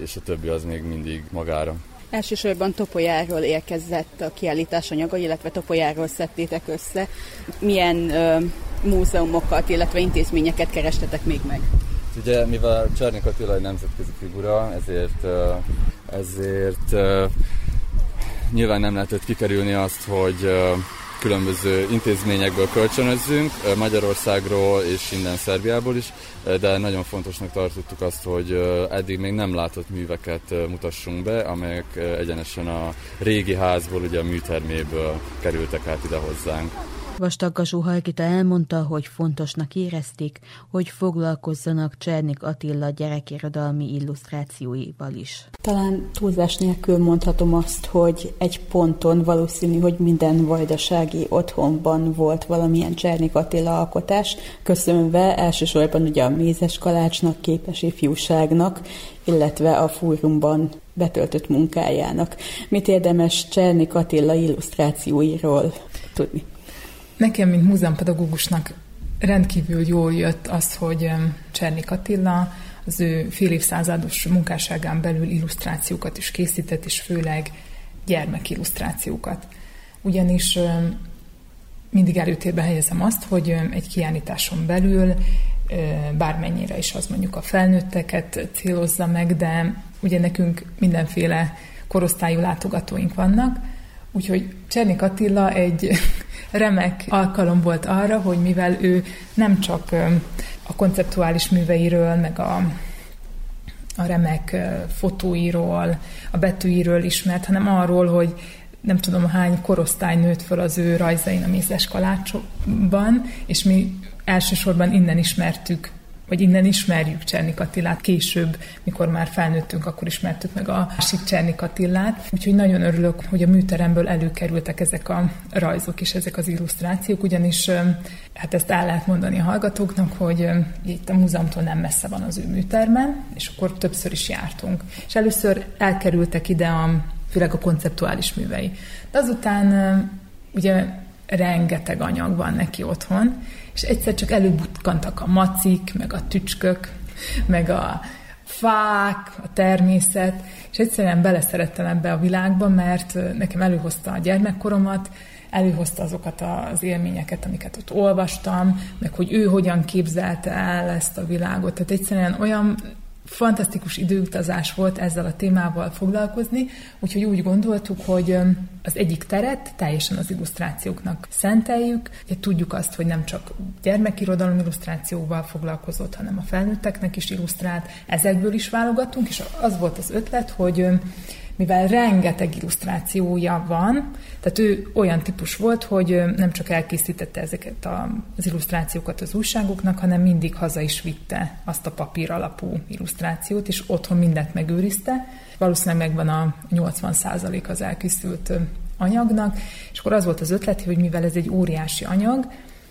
és a többi az még mindig magára. Elsősorban Topolyáról érkezett a kiállítás anyaga, illetve Topolyáról szedtétek össze. Milyen ö, múzeumokat, illetve intézményeket kerestetek még meg? Ugye, mivel Csernik Attila egy nemzetközi figura, ezért, ezért nyilván nem lehetett kikerülni azt, hogy különböző intézményekből kölcsönözzünk, Magyarországról és innen Szerbiából is, de nagyon fontosnak tartottuk azt, hogy eddig még nem látott műveket mutassunk be, amelyek egyenesen a régi házból, ugye a műterméből kerültek át ide hozzánk. Vastaggasú Halkita elmondta, hogy fontosnak érezték, hogy foglalkozzanak Csernik Attila gyerekirodalmi illusztrációival is. Talán túlzás nélkül mondhatom azt, hogy egy ponton valószínű, hogy minden vajdasági otthonban volt valamilyen Csernik Attila alkotás, köszönve elsősorban ugye a Mézes Kalácsnak, képes ifjúságnak, illetve a fórumban betöltött munkájának. Mit érdemes Csernik Attila illusztrációiról tudni? Nekem, mint múzeumpedagógusnak rendkívül jól jött az, hogy Csernik Attila az ő fél évszázados munkásságán belül illusztrációkat is készített, és főleg gyermekillusztrációkat. Ugyanis mindig előtérbe helyezem azt, hogy egy kiállításon belül bármennyire is az mondjuk a felnőtteket célozza meg, de ugye nekünk mindenféle korosztályú látogatóink vannak, úgyhogy Csernik Attila egy remek alkalom volt arra, hogy mivel ő nem csak a konceptuális műveiről, meg a, a remek fotóiról, a betűiről ismert, hanem arról, hogy nem tudom hány korosztály nőtt föl az ő rajzain a Mézes Kalácsokban, és mi elsősorban innen ismertük vagy innen ismerjük Csernik Attilát. Később, mikor már felnőttünk, akkor ismertük meg a másik Csernik Attilát. Úgyhogy nagyon örülök, hogy a műteremből előkerültek ezek a rajzok és ezek az illusztrációk, ugyanis hát ezt el lehet mondani a hallgatóknak, hogy itt a múzeumtól nem messze van az ő műterme, és akkor többször is jártunk. És először elkerültek ide a főleg a konceptuális művei. De azután ugye rengeteg anyag van neki otthon, és egyszer csak előbutkantak a macik, meg a tücskök, meg a fák, a természet, és egyszerűen beleszerettem ebbe a világba, mert nekem előhozta a gyermekkoromat, előhozta azokat az élményeket, amiket ott olvastam, meg hogy ő hogyan képzelte el ezt a világot. Tehát egyszerűen olyan fantasztikus időutazás volt ezzel a témával foglalkozni, úgyhogy úgy gondoltuk, hogy az egyik teret teljesen az illusztrációknak szenteljük. Ugye tudjuk azt, hogy nem csak gyermekirodalom illusztrációval foglalkozott, hanem a felnőtteknek is illusztrált. Ezekből is válogattunk, és az volt az ötlet, hogy mivel rengeteg illusztrációja van, tehát ő olyan típus volt, hogy nem csak elkészítette ezeket az illusztrációkat az újságoknak, hanem mindig haza is vitte azt a papír alapú illusztrációt, és otthon mindent megőrizte. Valószínűleg megvan a 80% az elkészült anyagnak, és akkor az volt az ötlet, hogy mivel ez egy óriási anyag,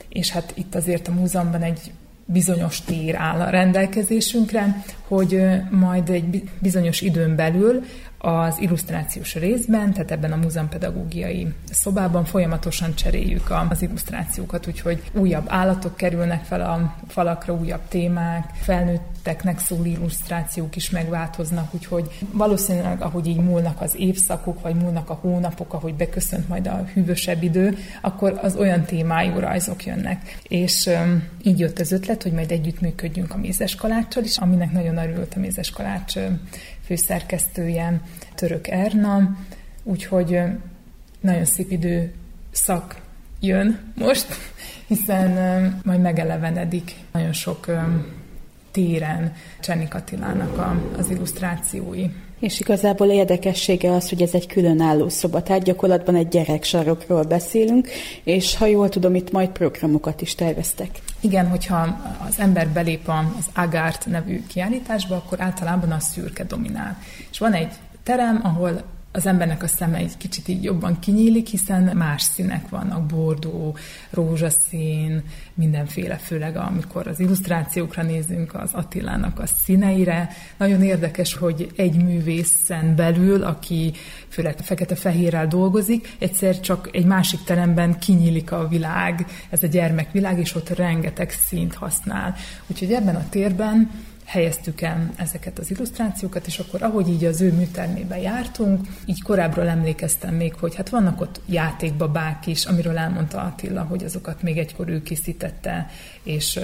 és hát itt azért a múzeumban egy bizonyos tér áll a rendelkezésünkre, hogy majd egy bizonyos időn belül az illusztrációs részben, tehát ebben a múzeumpedagógiai szobában folyamatosan cseréljük az illusztrációkat, úgyhogy újabb állatok kerülnek fel a falakra, újabb témák, felnőtteknek szól illusztrációk is megváltoznak, úgyhogy valószínűleg, ahogy így múlnak az évszakok, vagy múlnak a hónapok, ahogy beköszönt majd a hűvösebb idő, akkor az olyan témájú rajzok jönnek. És um, így jött az ötlet, hogy majd együttműködjünk a Mézes Kaláccsal is, aminek nagyon örült a Mézes Kalács főszerkesztője Török Erna, úgyhogy nagyon szép idő szak jön most, hiszen majd megelevenedik nagyon sok téren Csennik Attilának az illusztrációi. És igazából érdekessége az, hogy ez egy különálló szoba, tehát gyakorlatban egy gyereksarokról beszélünk, és ha jól tudom, itt majd programokat is terveztek. Igen, hogyha az ember belép az Agárt nevű kiállításba, akkor általában a szürke dominál. És van egy terem, ahol az embernek a szeme egy kicsit így jobban kinyílik, hiszen más színek vannak, bordó, rózsaszín, mindenféle, főleg amikor az illusztrációkra nézünk, az Attilának a színeire. Nagyon érdekes, hogy egy művészen belül, aki főleg fekete-fehérrel dolgozik, egyszer csak egy másik teremben kinyílik a világ, ez a gyermekvilág, és ott rengeteg színt használ. Úgyhogy ebben a térben helyeztük el ezeket az illusztrációkat, és akkor ahogy így az ő műtermébe jártunk, így korábbról emlékeztem még, hogy hát vannak ott játékbabák is, amiről elmondta Attila, hogy azokat még egykor ő készítette, és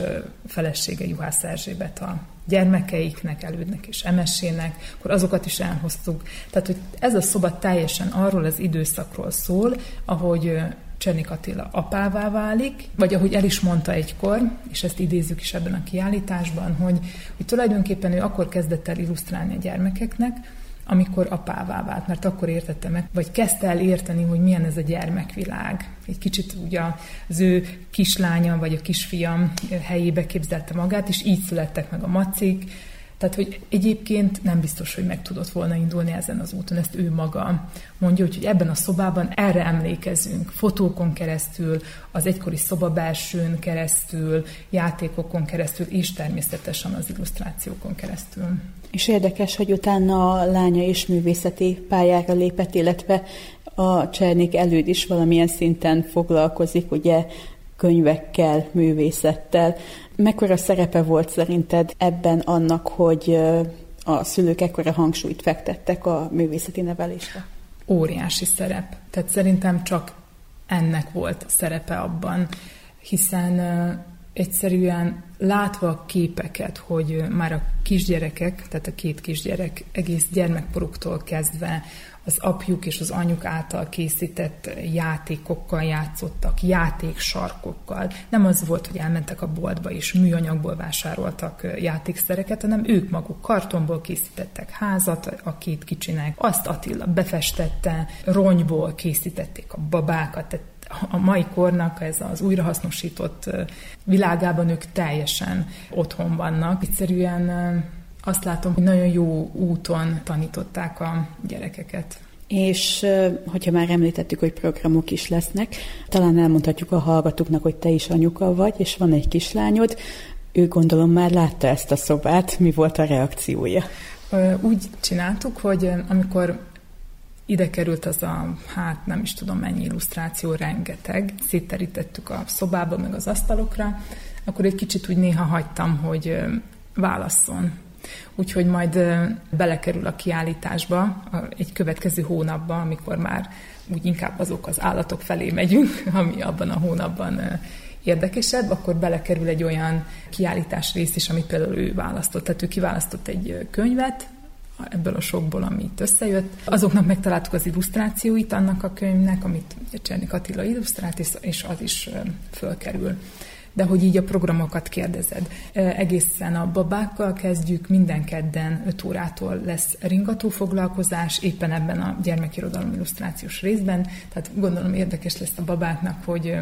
felesége Juhász Erzsébet a gyermekeiknek, elődnek és emesének, akkor azokat is elhoztuk. Tehát, hogy ez a szoba teljesen arról az időszakról szól, ahogy Csernik Attila apává válik, vagy ahogy el is mondta egykor, és ezt idézzük is ebben a kiállításban, hogy, hogy tulajdonképpen ő akkor kezdett el illusztrálni a gyermekeknek, amikor apává vált, mert akkor értette meg, vagy kezdte el érteni, hogy milyen ez a gyermekvilág. Egy kicsit ugye az ő kislánya, vagy a kisfiam helyébe képzelte magát, és így születtek meg a macik, tehát, hogy egyébként nem biztos, hogy meg tudott volna indulni ezen az úton, ezt ő maga mondja, hogy ebben a szobában erre emlékezünk, fotókon keresztül, az egykori szobabelsőn keresztül, játékokon keresztül, és természetesen az illusztrációkon keresztül. És érdekes, hogy utána a lánya is művészeti pályára lépett, illetve a Csernék előd is valamilyen szinten foglalkozik, ugye könyvekkel, művészettel. Mekkora szerepe volt szerinted ebben annak, hogy a szülők ekkora hangsúlyt fektettek a művészeti nevelésre? Óriási szerep. Tehát szerintem csak ennek volt szerepe abban, hiszen egyszerűen látva a képeket, hogy már a kisgyerekek, tehát a két kisgyerek egész gyermekporuktól kezdve az apjuk és az anyuk által készített játékokkal játszottak, játéksarkokkal. Nem az volt, hogy elmentek a boltba és műanyagból vásároltak játékszereket, hanem ők maguk kartonból készítettek házat a két kicsinek, azt Attila befestette, ronyból készítették a babákat, tehát a mai kornak ez az újrahasznosított világában ők teljesen otthon vannak. Egyszerűen azt látom, hogy nagyon jó úton tanították a gyerekeket. És hogyha már említettük, hogy programok is lesznek, talán elmondhatjuk a hallgatóknak, hogy te is anyuka vagy, és van egy kislányod. Ő gondolom már látta ezt a szobát, mi volt a reakciója? Úgy csináltuk, hogy amikor ide került az a, hát nem is tudom mennyi illusztráció, rengeteg, szétterítettük a szobába, meg az asztalokra, akkor egy kicsit úgy néha hagytam, hogy válasszon úgyhogy majd belekerül a kiállításba egy következő hónapban, amikor már úgy inkább azok az állatok felé megyünk, ami abban a hónapban érdekesebb, akkor belekerül egy olyan kiállítás rész is, amit például ő választott. Tehát ő kiválasztott egy könyvet, ebből a sokból, amit összejött. Azoknak megtaláltuk az illusztrációit annak a könyvnek, amit Csernik Attila illusztrált, és az is fölkerül de hogy így a programokat kérdezed. Egészen a babákkal kezdjük, minden kedden 5 órától lesz ringató foglalkozás, éppen ebben a gyermekirodalom illusztrációs részben, tehát gondolom érdekes lesz a babáknak, hogy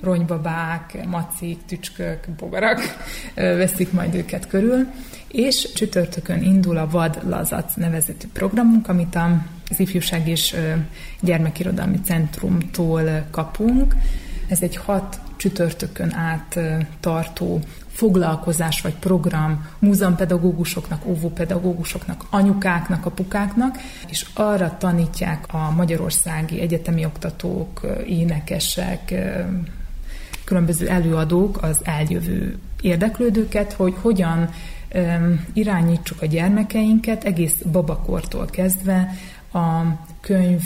ronybabák, macik, tücskök, bogarak veszik majd őket körül, és csütörtökön indul a Vad Lazac nevezetű programunk, amit az Ifjúság és Gyermekirodalmi Centrumtól kapunk. Ez egy hat csütörtökön át tartó foglalkozás vagy program múzeumpedagógusoknak, óvópedagógusoknak, anyukáknak, apukáknak, és arra tanítják a magyarországi egyetemi oktatók, énekesek, különböző előadók az eljövő érdeklődőket, hogy hogyan irányítsuk a gyermekeinket egész babakortól kezdve a könyv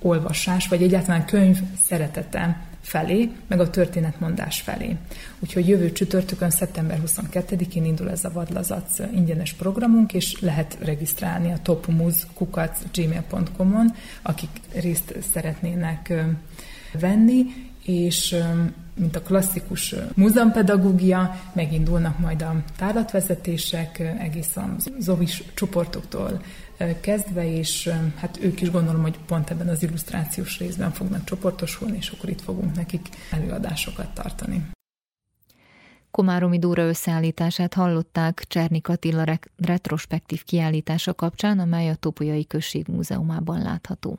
olvasás, vagy egyáltalán könyv szeretete felé, meg a történetmondás felé. Úgyhogy jövő csütörtökön, szeptember 22-én indul ez a Vadlazac ingyenes programunk, és lehet regisztrálni a topmuz.gmail.com-on, akik részt szeretnének venni, és mint a klasszikus múzeumpedagógia, megindulnak majd a tárlatvezetések egész a zovis csoportoktól kezdve, és hát ők is gondolom, hogy pont ebben az illusztrációs részben fognak csoportosulni, és akkor itt fogunk nekik előadásokat tartani. Komáromi Dóra összeállítását hallották Csernik Attila retrospektív kiállítása kapcsán, amely a Topolyai Község Múzeumában látható.